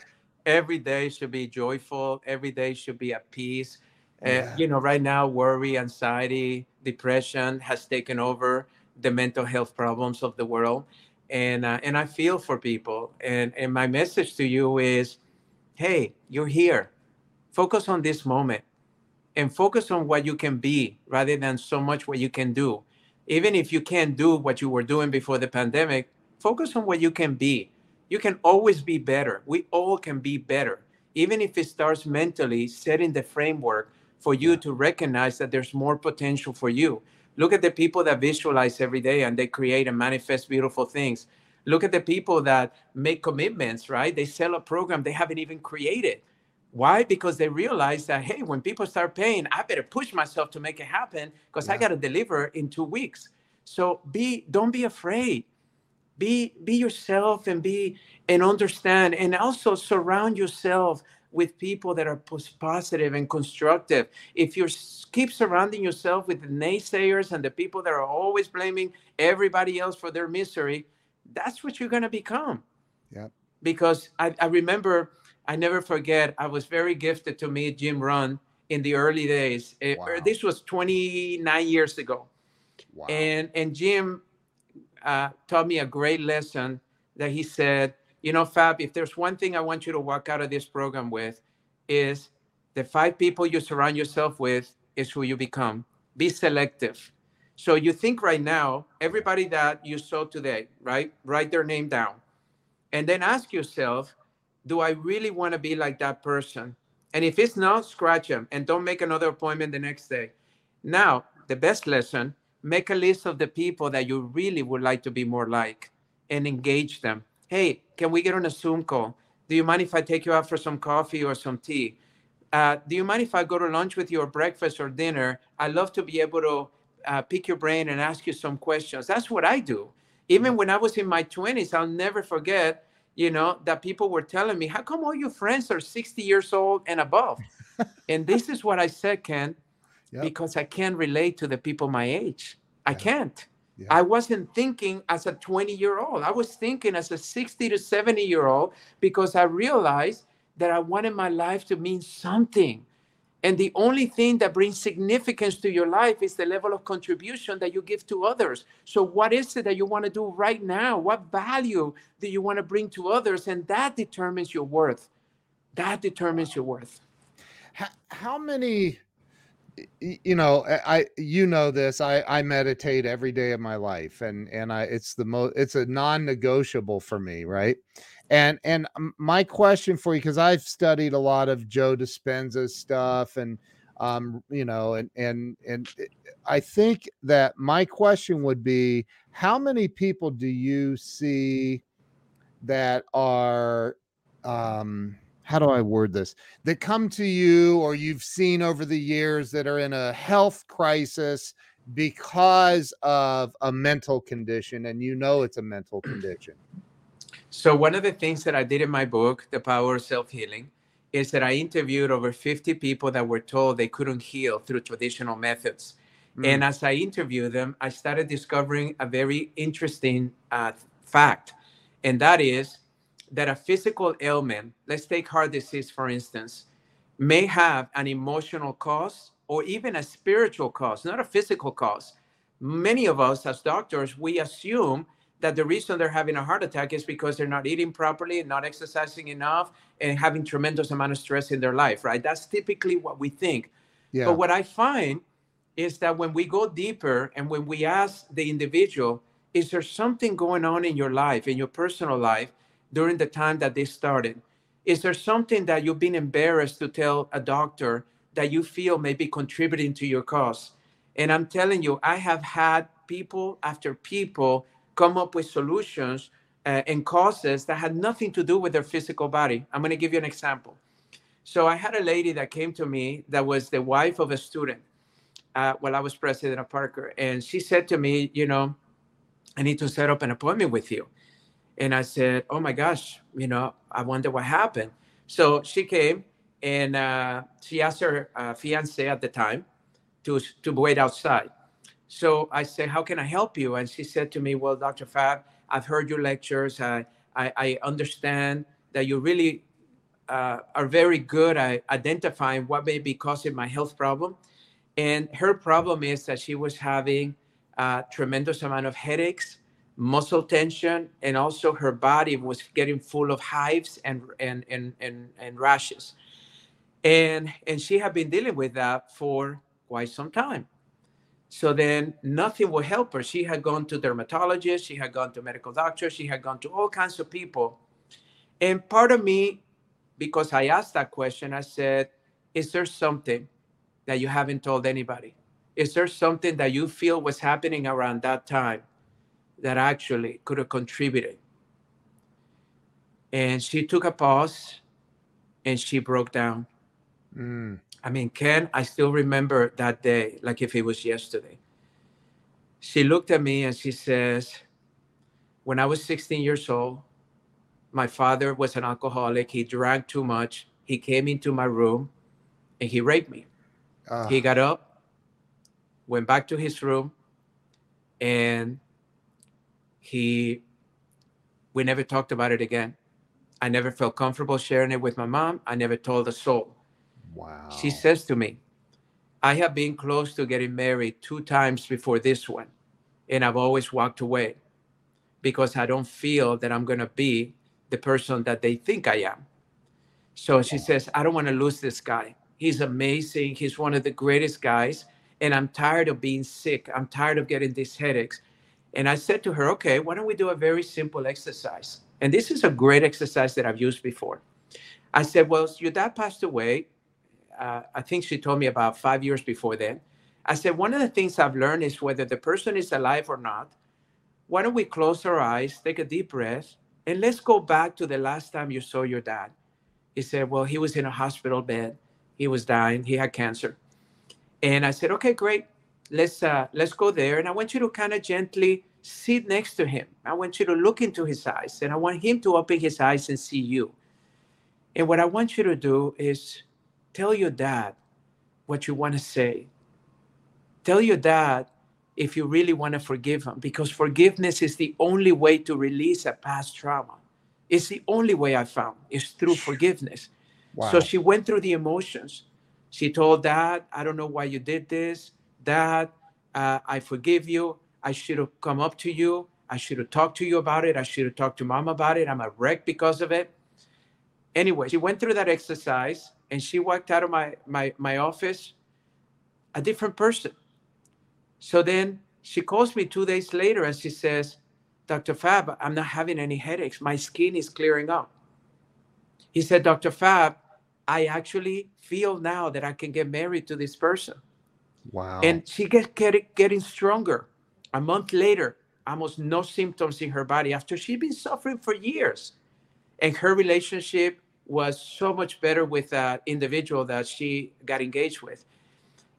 Every day should be joyful. Every day should be at peace. Uh, yeah. Uh, you know, right now, worry, anxiety, depression has taken over the mental health problems of the world and uh, and I feel for people. And and my message to you is, hey, you're here. Focus on this moment, and focus on what you can be rather than so much what you can do. Even if you can't do what you were doing before the pandemic, focus on what you can be. You can always be better. We all can be better, even if it starts mentally setting the framework for you to recognize that there's more potential for you Look at the people that visualize every day and they create and manifest beautiful things. Look at the people that make commitments, right? They sell a program they haven't even created. Why? Because they realize that, hey, when people start paying, I better push myself to make it happen because yeah. I got to deliver in two weeks. So be, don't be afraid. Be, be yourself and be, and understand, and also surround yourself with people that are positive and constructive. If you keep surrounding yourself with the naysayers and the people that are always blaming everybody else for their misery, that's what you're going to become. Yeah. Because I, I remember, I never forget, I was very gifted to meet Jim Rohn in the early days. Eh, wow. It, this was 29 years ago. Wow. And, and Jim uh, taught me a great lesson that he said, you know, Fab, if there's one thing I want you to walk out of this program with, is the five people you surround yourself with is who you become. Be selective. So you think right now, everybody that you saw today, right? Write their name down. And then ask yourself, do I really want to be like that person? And if it's not, scratch them and don't make another appointment the next day. Now, the best lesson make a list of the people that you really would like to be more like and engage them hey, can we get on a Zoom call? Do you mind if I take you out for some coffee or some tea? Uh, do you mind if I go to lunch with you or breakfast or dinner? I love to be able to uh, pick your brain and ask you some questions. That's what I do. Even when I was in my 20s, I'll never forget, you know, that people were telling me, how come all your friends are 60 years old and above? and this is what I said, Ken, yep. because I can't relate to the people my age. I can't. Yeah. I wasn't thinking as a 20 year old. I was thinking as a 60 to 70 year old because I realized that I wanted my life to mean something. And the only thing that brings significance to your life is the level of contribution that you give to others. So, what is it that you want to do right now? What value do you want to bring to others? And that determines your worth. That determines your worth. How, how many you know i you know this i i meditate every day of my life and and i it's the most it's a non-negotiable for me right? And and my question for you because i've studied a lot of joe dispenza's stuff and um you know and and and i think that my question would be how many people do you see that are um how do I word this that come to you or you've seen over the years that are in a health crisis because of a mental condition and you know it's a mental condition? So, one of the things that I did in my book, The Power of Self Healing, is that I interviewed over 50 people that were told they couldn't heal through traditional methods. Mm. And as I interviewed them, I started discovering a very interesting uh, fact, and that is that a physical ailment, let's take heart disease for instance, may have an emotional cause or even a spiritual cause, not a physical cause. Many of us as doctors, we assume that the reason they're having a heart attack is because they're not eating properly, not exercising enough, and having tremendous amount of stress in their life, right? That's typically what we think. Yeah. But what I find is that when we go deeper and when we ask the individual, is there something going on in your life, in your personal life, during the time that they started? Is there something that you've been embarrassed to tell a doctor that you feel may be contributing to your cause? And I'm telling you, I have had people after people come up with solutions uh, and causes that had nothing to do with their physical body. I'm going to give you an example. So I had a lady that came to me that was the wife of a student uh, while I was president of Parker, and she said to me, you know, I need to set up an appointment with you. And I said, oh my gosh, you know, I wonder what happened. So she came and uh, she asked her uh, fiance at the time to to wait outside. So I said, how can I help you? And she said to me, well, Dr. Fab, I've heard your lectures. I, I, I understand that you really uh, are very good at identifying what may be causing my health problem. And her problem is that she was having a tremendous amount of headaches, muscle tension, and also her body was getting full of hives and, and, and, and, and rashes. And, and she had been dealing with that for quite some time. So then nothing would help her. She had gone to dermatologists, she had gone to medical doctors, she had gone to all kinds of people. And part of me, because I asked that question, I said, Is there something that you haven't told anybody? Is there something that you feel was happening around that time that actually could have contributed? And she took a pause and she broke down. Mm. I mean, Ken, I still remember that day like if it was yesterday. She looked at me and she says, When I was 16 years old, my father was an alcoholic. He drank too much. He came into my room and he raped me. Uh. He got up, went back to his room, and he, we never talked about it again. I never felt comfortable sharing it with my mom. I never told a soul. Wow. She says to me, I have been close to getting married two times before this one, and I've always walked away because I don't feel that I'm going to be the person that they think I am. So she says, I don't want to lose this guy. He's amazing. He's one of the greatest guys. And I'm tired of being sick. I'm tired of getting these headaches. And I said to her, okay, why don't we do a very simple exercise? And this is a great exercise that I've used before. I said, well, your dad passed away uh, I think she told me about five years before then. I said, one of the things I've learned is whether the person is alive or not, why don't we close our eyes, take a deep breath, and let's go back to the last time you saw your dad. He said, well, he was in a hospital bed. He was dying. He had cancer. And I said, okay, great. Let's uh, let's go there. And I want you to kind of gently sit next to him. I want you to look into his eyes, and I want him to open his eyes and see you. And what I want you to do is Tell your dad what you want to say. Tell your dad if you really want to forgive him, because forgiveness is the only way to release a past trauma. It's the only way I found is through forgiveness. Wow. So she went through the emotions. She told dad, I don't know why you did this. Dad, uh, I forgive you. I should have come up to you. I should have talked to you about it. I should have talked to mom about it. I'm a wreck because of it. Anyway, she went through that exercise and she walked out of my my my office a different person so then she calls me two days later and she says dr fab i'm not having any headaches my skin is clearing up he said dr fab i actually feel now that i can get married to this person wow and she gets getting, getting stronger a month later almost no symptoms in her body after she'd been suffering for years and her relationship was so much better with that individual that she got engaged with.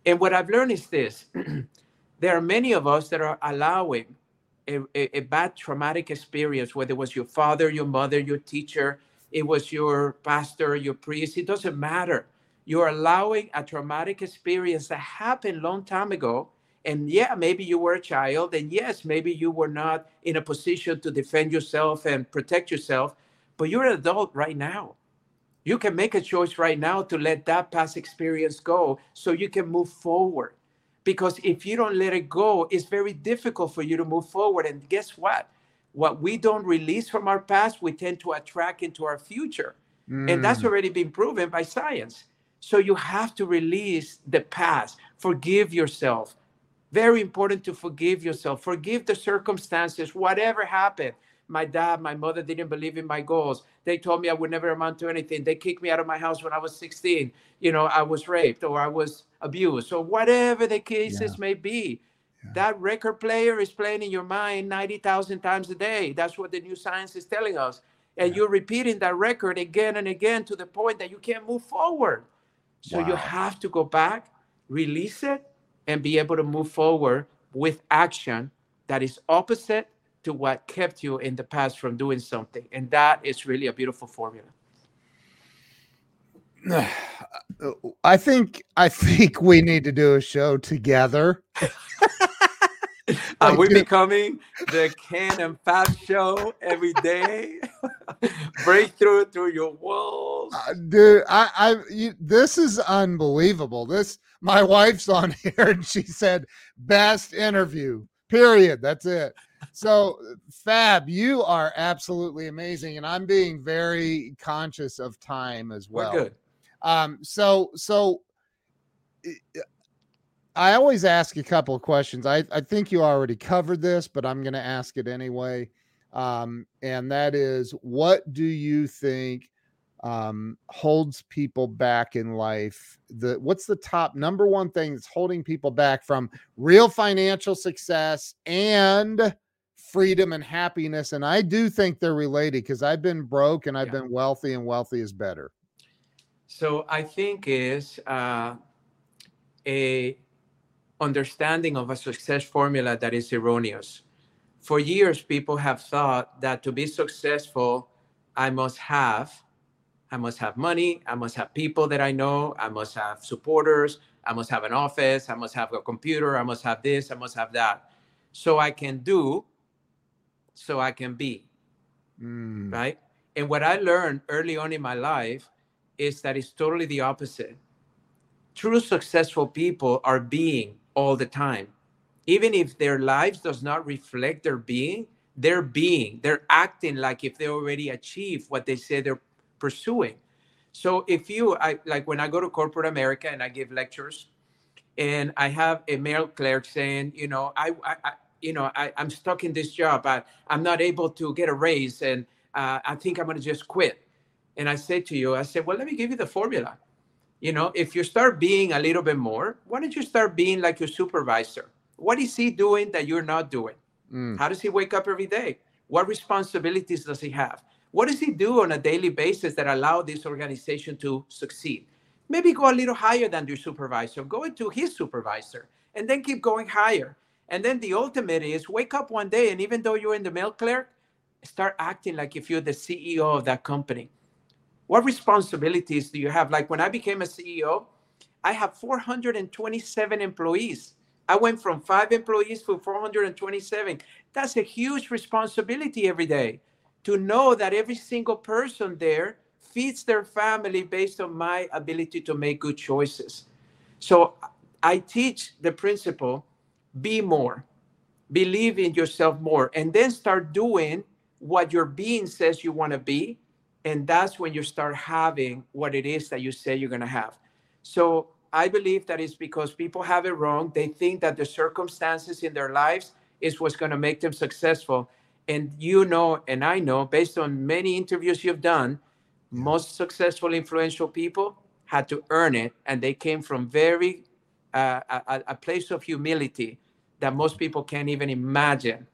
And what I've learned is this there are many of us that are allowing a, a, a, bad traumatic experience, whether it was your father, your mother, your teacher, it was your pastor, your priest, it doesn't matter. You're allowing a traumatic experience that happened long time ago. And yeah, maybe you were a child, and yes, maybe you were not in a position to defend yourself and protect yourself, but you're an adult right now you can make a choice right now to let that past experience go so you can move forward. Because if you don't let it go, it's very difficult for you to move forward. And guess what? What we don't release from our past, we tend to attract into our future. Mm. And that's mm. already been proven by science. So you have to release the past, forgive yourself. Very important to forgive yourself, forgive the circumstances, whatever happened my dad, my mother didn't believe in my goals. They told me I would never amount to anything. They kicked me out of my house when I was 16. You know, I was raped or I was abused or whatever the cases yeah. may be. Yeah. That record player is playing in your mind 90,000 times a day. That's what the new science is telling us. And yeah. you're repeating that record again and again to the point that you can't move forward. So wow. you have to go back, release it, and be able to move forward with action that is opposite to what kept you in the past from doing something. And that is really a beautiful formula. I think I think we need to do a show together. Are we becoming the Ken and Fab show every day? Breakthrough through your walls, uh, dude. I, I, you, this is unbelievable. This, my wife's on here, and she said, "Best interview." Period. That's it. So, Fab, you are absolutely amazing, and I'm being very conscious of time as well. We're good. Um, so, so I always ask a couple of questions. I, I think you already covered this, but I'm going to ask it anyway. Um, and that is, what do you think um, holds people back in life? The what's the top number one thing that's holding people back from real financial success and freedom and happiness? And I do think they're related because I've been broke and I've yeah. been wealthy, and wealthy is better. So I think is uh, a understanding of a success formula that is erroneous. For years, people have thought that to be successful, I must have, I must have money, I must have people that I know, I must have supporters, I must have an office, I must have a computer, I must have this, I must have that. So I can do, so I can be. Mm. Right. And what I learned early on in my life is that it's totally the opposite. True successful people are being all the time. Even if their lives does not reflect their being they're being they're acting like if they already achieved what they say they're pursuing. So if you i like when i go to corporate america and i give lectures and i have a mail clerk saying you know i, I, I you know I, i'm stuck in this job I, i'm not able to get a raise and uh, i think i'm going to just quit. And i say to you i said well let me give you the formula you know, if you start being a little bit more, why don't you start being like your supervisor? What is he doing that you're not doing? Mm. How does he wake up every day? What responsibilities does he have? What does he do on a daily basis that allow this organization to succeed? Maybe go a little higher than your supervisor, go into his supervisor, and then keep going higher. And then the ultimate is wake up one day, and even though you're in the mail clerk, start acting like if you're the CEO of that company what responsibilities do you have? Like when I became a CEO, I have 427 employees. I went from five employees to 427. That's a huge responsibility every day to know that every single person there feeds their family based on my ability to make good choices. So I teach the principle be more, believe in yourself more, and then start doing what your being says you want to be and that's when you start having what it is that you say you're going to have. So i believe that it's because people have it wrong. They think that the circumstances in their lives is what's going to make them successful. And you know and i know based on many interviews you've done most successful influential people had to earn it and they came from very uh, a, a place of humility that most people can't even imagine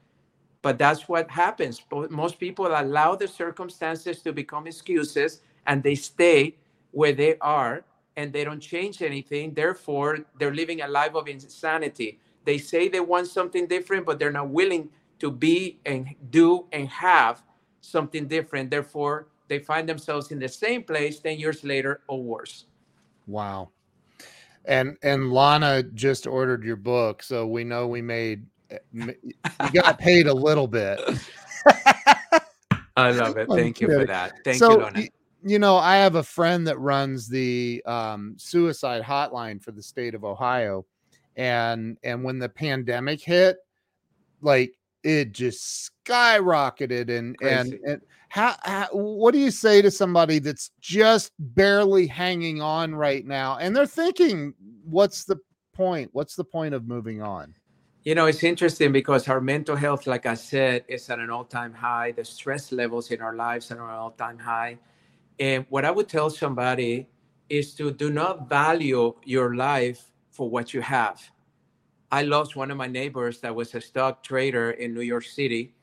but that's what happens. Most people allow the circumstances to become excuses and they stay where they are and they don't change anything. Therefore, they're living a life of insanity. They say they want something different, but they're not willing to be and do and have something different. Therefore, they find themselves in the same place 10 years later or worse. Wow. And and Lana just ordered your book, so we know we made you got paid a little bit. I love it. Thank you for that. Thank so, you, Lona. You know, I have a friend that runs the um, suicide hotline for the state of Ohio, and and when the pandemic hit, like it just skyrocketed. And Crazy. and and how, how what do you say to somebody that's just barely hanging on right now, and they're thinking, what's the point? What's the point of moving on? You know, it's interesting because our mental health, like I said, is at an all time high. The stress levels in our lives are at an all time high. And what I would tell somebody is to do not value your life for what you have. I lost one of my neighbors that was a stock trader in New York City.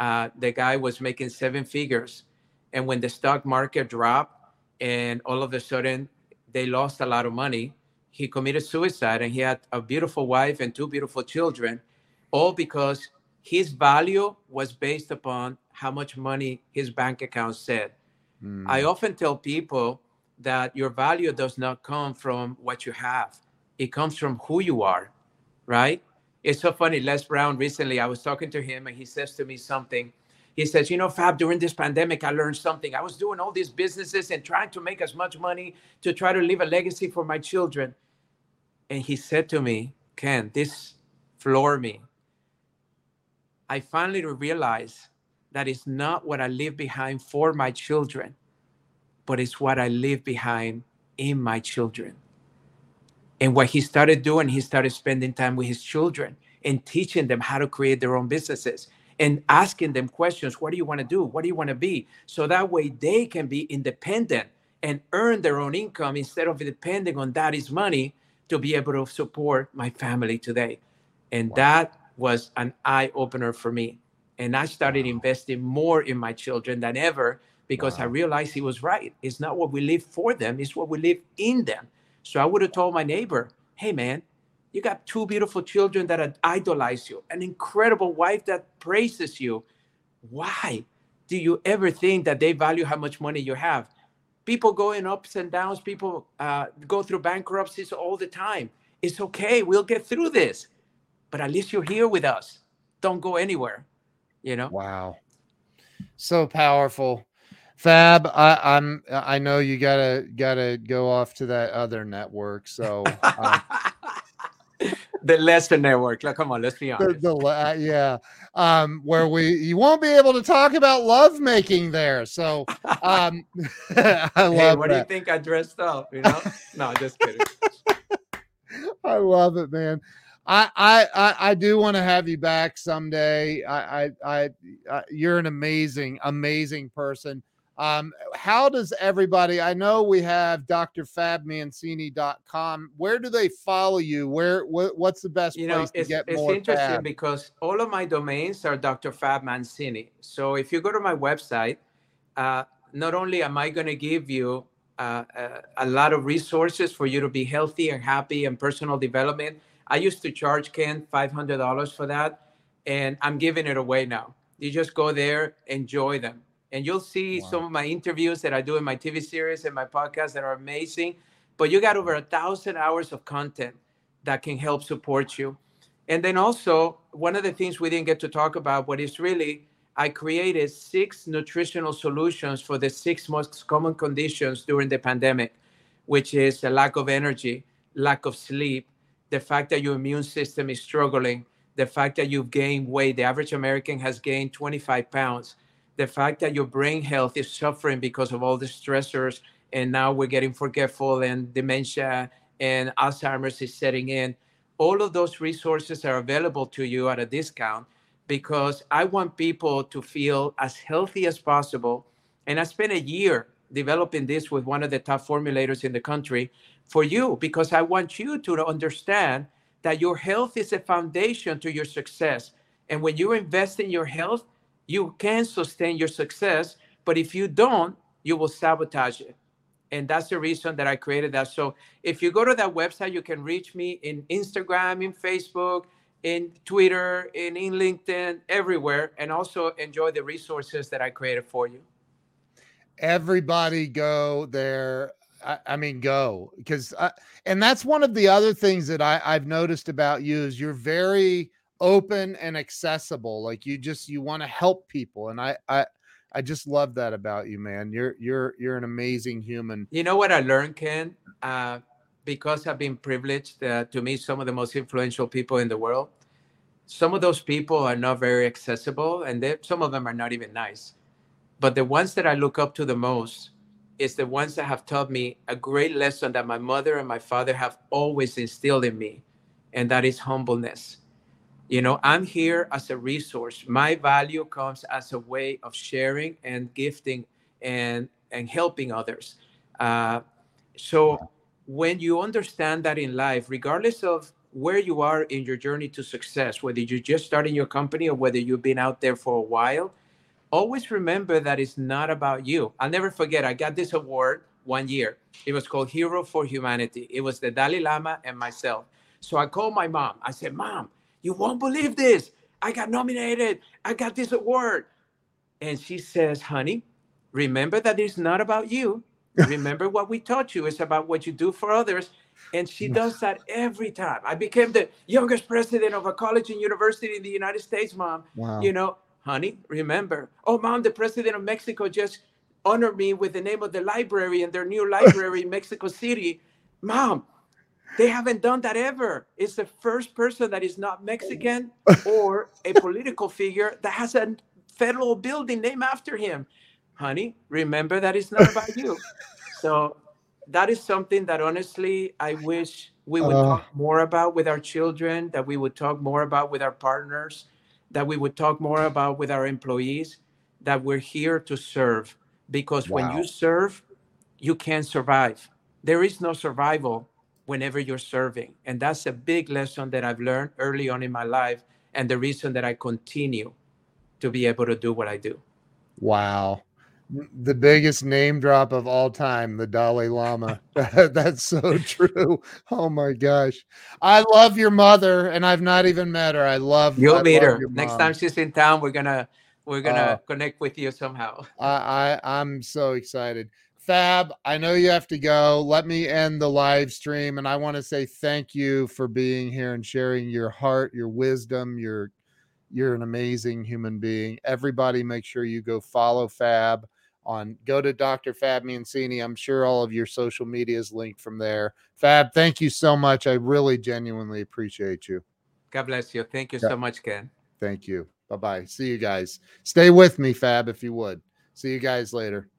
Uh, the guy was making seven figures. And when the stock market dropped and all of a sudden they lost a lot of money, he committed suicide and he had a beautiful wife and two beautiful children, all because his value was based upon how much money his bank account said. Mm. I often tell people that your value does not come from what you have, it comes from who you are, right? It's so funny. Les Brown recently, I was talking to him and he says to me something. He says, You know, Fab, during this pandemic, I learned something. I was doing all these businesses and trying to make as much money to try to leave a legacy for my children. And he said to me, Ken, this floored me. I finally realized that it's not what I leave behind for my children, but it's what I leave behind in my children. And what he started doing, he started spending time with his children and teaching them how to create their own businesses and asking them questions what do you want to do what do you want to be so that way they can be independent and earn their own income instead of depending on daddy's money to be able to support my family today. And wow. that was an eye opener for me. And I started wow. investing more in my children than ever because wow. I realized he was right. It's not what we live for them, it's what we live in them. So I would have told my neighbor, hey, man, you got two beautiful children that idolize you, an incredible wife that praises you. Why do you ever think that they value how much money you have? People go in ups and downs people uh, go through bankruptcies all the time. It's okay we'll get through this but at least you're here with us. Don't go anywhere you know? Wow. So powerful. Fab I, i'm i know you gotta gotta go off to that other network so um, the lesser network. Like, come on, let's be honest. The, the, yeah, um, where we you won't be able to talk about love making there. So, um, I love. Hey, what that. do you think I dressed up? You know? no, just kidding. I love it, man. I I I do want to have you back someday. I, I I, I you're an amazing amazing person. Um, how does everybody? I know we have drfabmancini.com. Where do they follow you? Where what, what's the best you place know, to get it's more? It's interesting fab? because all of my domains are Dr. Fab Mancini. So if you go to my website, uh, not only am I going to give you uh, a, uh, a lot of resources for you to be healthy and happy and personal development. I used to charge Ken five hundred dollars for that, and I'm giving it away now. You just go there, enjoy them and you'll see wow. some of my interviews that I do in my TV series and my podcast that are amazing. But you got over a thousand hours of content that can help support you. And then also, one of the things we didn't get to talk about, but it's really, I created six nutritional solutions for the six most common conditions during the pandemic, which is a lack of energy, lack of sleep, the fact that your immune system is struggling, the fact that you've gained weight. The average American has gained 25 pounds the fact that your brain health is suffering because of all the stressors and now we're getting forgetful and dementia and alzheimer's is setting in. All of those resources are available to you at a discount because i want people to feel as healthy as possible. And i spent a year developing this with one of the top formulators in the country for you because i want you to understand that your health is a foundation to your success. And when you invest in your health you can sustain your success, but if you don't, you will sabotage it. And that's the reason that I created that. So if you go to that website, you can reach me in Instagram, in Facebook, in Twitter, in, in LinkedIn, everywhere, and also enjoy the resources that I created for you. Everybody go there. I, I mean, go because, and that's one of the other things that I, I've noticed about you is you're very open and accessible like you just you want to help people and i i i just love that about you man. You're you're you're an amazing human. You know what i learned ken? Uh, because i've been privileged uh, to meet some of the most influential people in the world some of those people are not very accessible and some of them are not even nice. But the ones that i look up to the most is the ones that have taught me a great lesson that my mother and my father have always instilled in me and that is humbleness You know, I'm here as a resource. My value comes as a way of sharing and gifting and and helping others. Uh, so when you understand that in life, regardless of where you are in your journey to success, whether you're just starting your company or whether you've been out there for a while, always remember that it's not about you. I'll never forget, I got this award one year. It was called Hero for Humanity. It was the Dalai Lama and myself. So I called my mom. I said, Mom, you won't believe this. I got nominated. I got this award. And she says, Honey, remember that it's not about you. Remember what we taught you. It's about what you do for others. And she does that every time. I became the youngest president of a college and university in the United States, mom. Wow. You know, honey, remember. Oh, mom, the president of Mexico just honored me with the name of the library and their new library in Mexico City. Mom, they haven't done that ever. It's the first person that is not Mexican or a political figure that has a federal building named after him. Honey, remember that it's not about you. So that is something that honestly I wish we would uh, talk more about with our children, that we would talk more about with our partners, that we would talk more about with our employees, that we're here to serve. Because wow. when you serve, you can't survive. There is no survival whenever you're serving. And that's a big lesson that I've learned early on in my life, and the reason that I continue to be able to do what I do. Wow the biggest name drop of all time, the Dalai Lama. That's so true. Oh my gosh. I love your mother and I've not even met her. I love You'll I meet her. Next time she's in town, we're gonna we're gonna uh, connect with you somehow. I, I I'm so excited. Fab, I know you have to go. Let me end the live stream and I want to say thank you for being here and sharing your heart, your wisdom, your you're an amazing human being. Everybody make sure you go follow Fab on go to Dr. Fab Mancini. I'm sure all of your social media is linked from there. Fab, thank you so much. I really genuinely appreciate you. God bless you. Thank you yeah. so much, Ken. Thank you. Bye bye. See you guys. Stay with me, Fab, if you would. See you guys later.